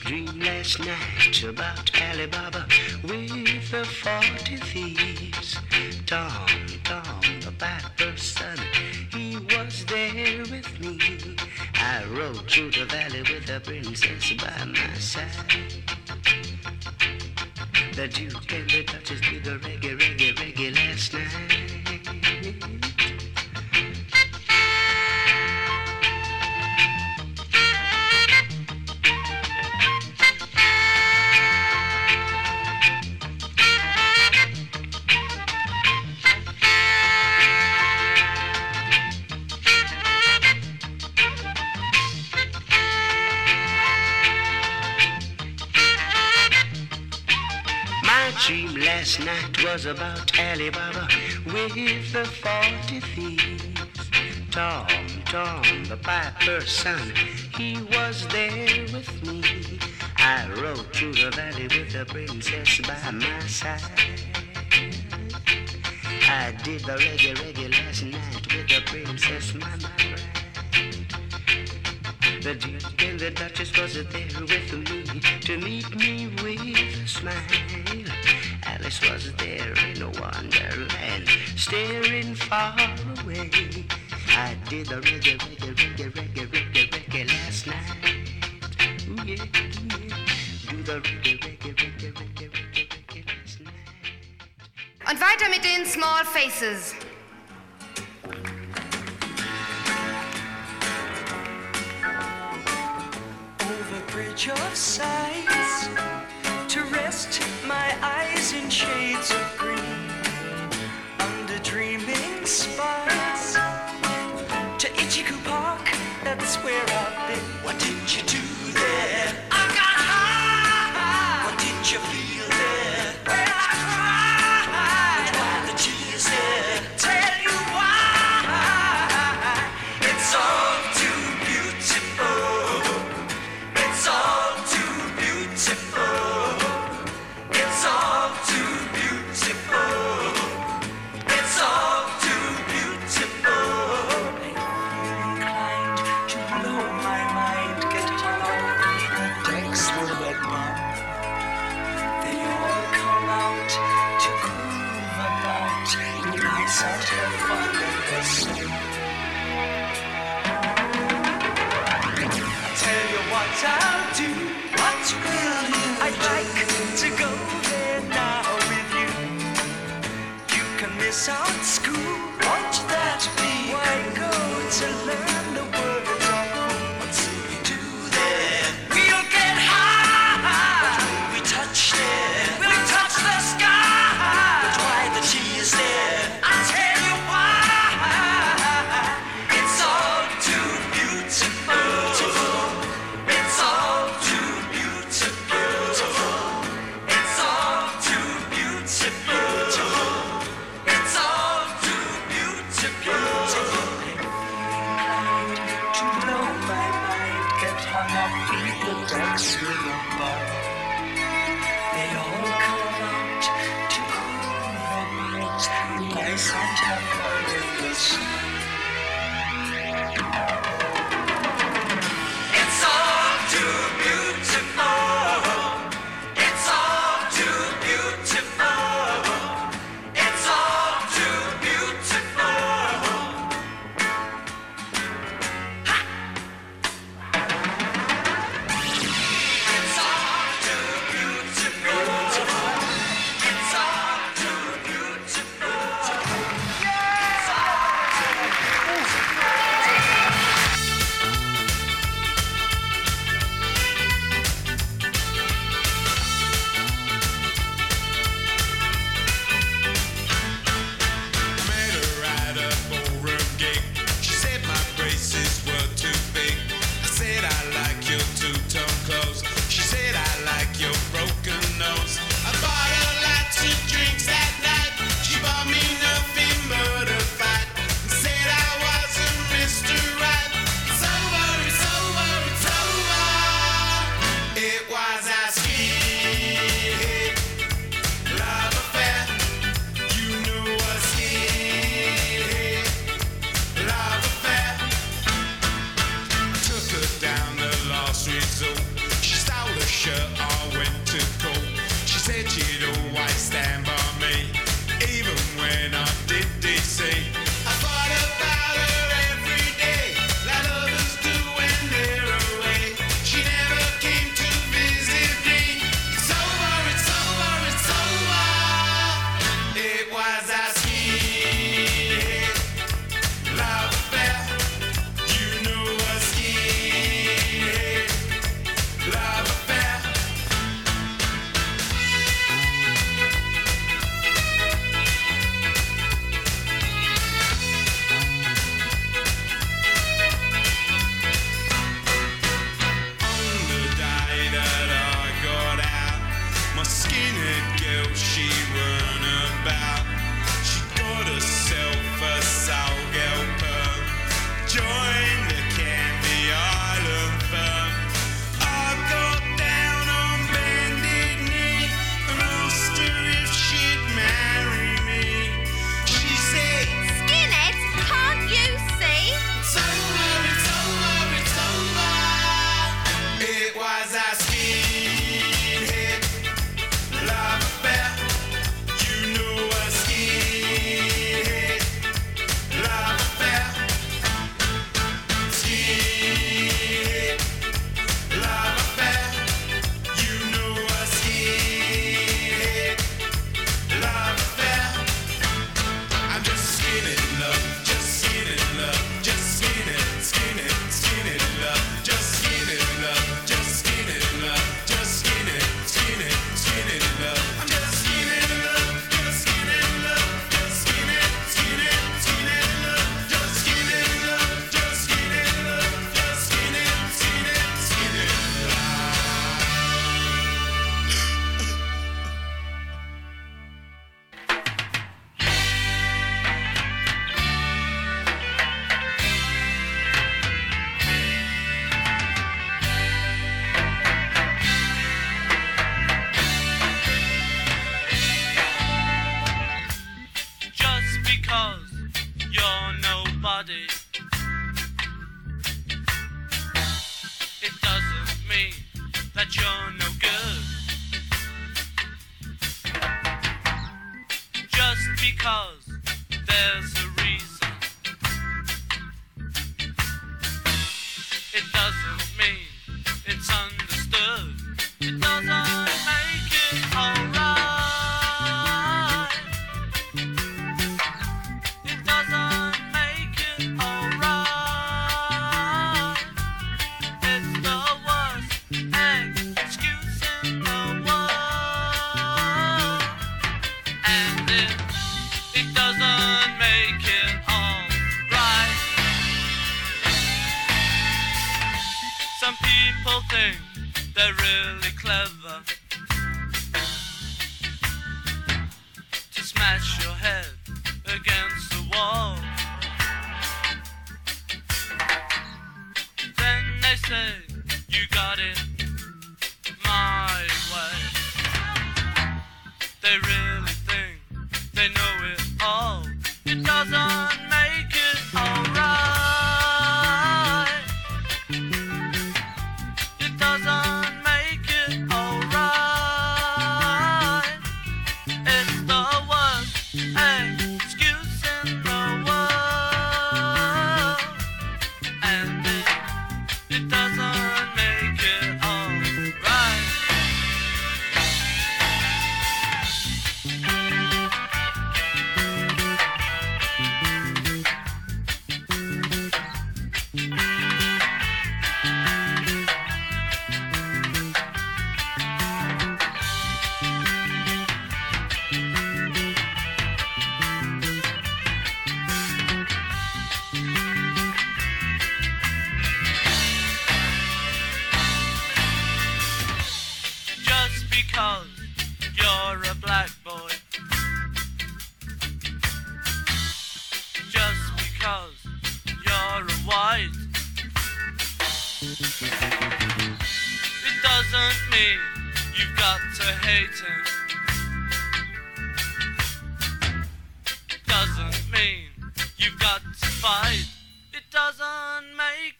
Dream last night about Ali Baba with the forty thieves. Tom, Tom, the piper's son, he was there with me. I rode through the valley with the princess by my side. The Duke and the Duchess did a reggae, reggae, reggae last night. Last night was about Ali Baba with the forty thieves. Tom, Tom, the piper's son, he was there with me. I rode through the valley with the princess by my side. I did the reggae, reggae last night with the princess, my, my bride. The Duke and the Duchess was there with me to meet me with a smile. Alice was there in a wonderland, staring far away. I did the reggae, reggae, reggae, reggae, reggae, reggae last night. Ooh yeah, yeah. Do the reggae, reggae, reggae, reggae, reggae, reggae last night. Und weiter mit den Small Faces. over bridge of sights to rest my eyes in shades of green. Under dreaming spires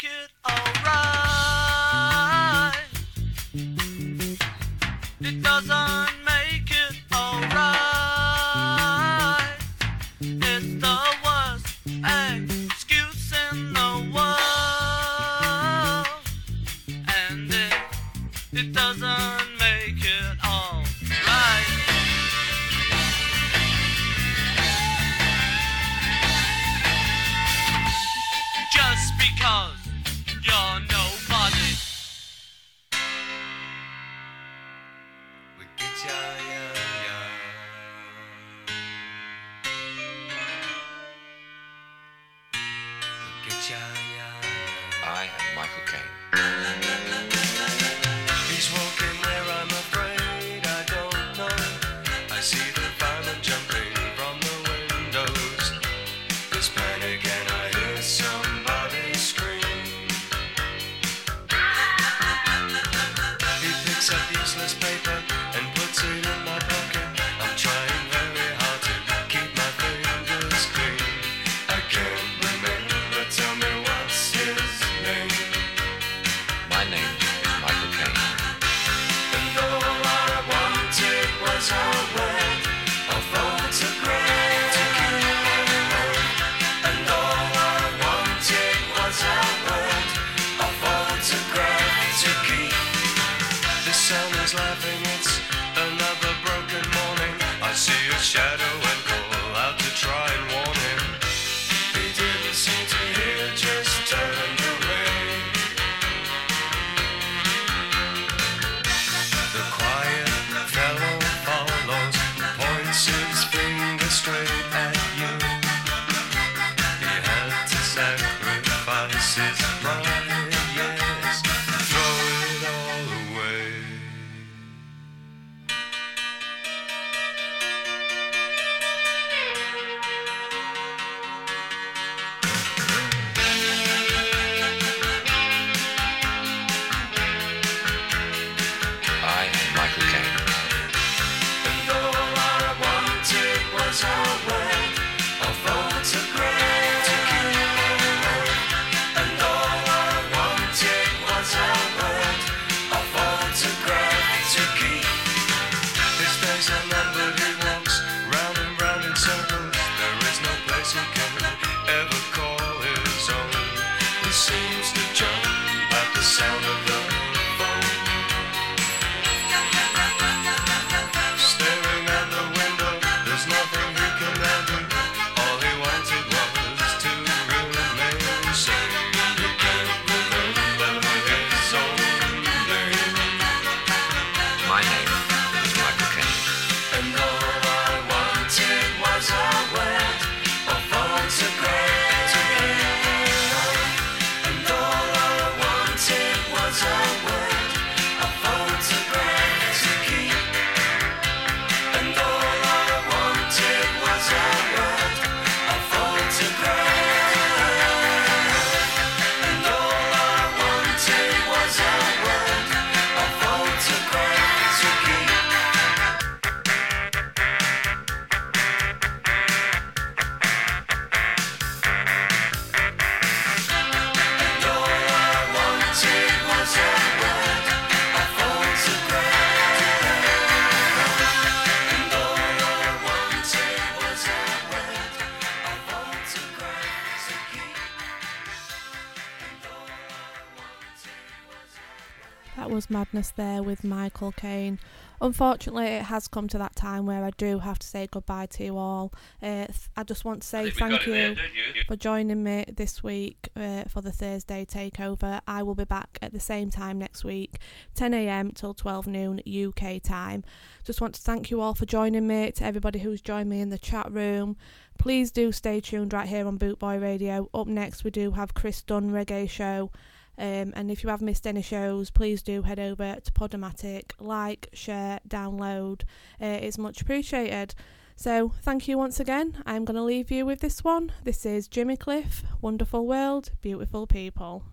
it alright. Was Madness there with Michael Caine. Unfortunately, it has come to that time where I do have to say goodbye to you all. Uh, th- I just want to say thank you there, you? for joining me this week uh, for the Thursday takeover. I will be back at the same time next week, 10am till 12 noon UK time. Just want to thank you all for joining me, to everybody who's joined me in the chat room. Please do stay tuned right here on Bootboy Radio. Up next, we do have Chris Dunn Reggae Show. Um, and if you have missed any shows, please do head over to Podomatic, like, share, download. Uh, it's much appreciated. So, thank you once again. I'm going to leave you with this one. This is Jimmy Cliff, Wonderful World, Beautiful People.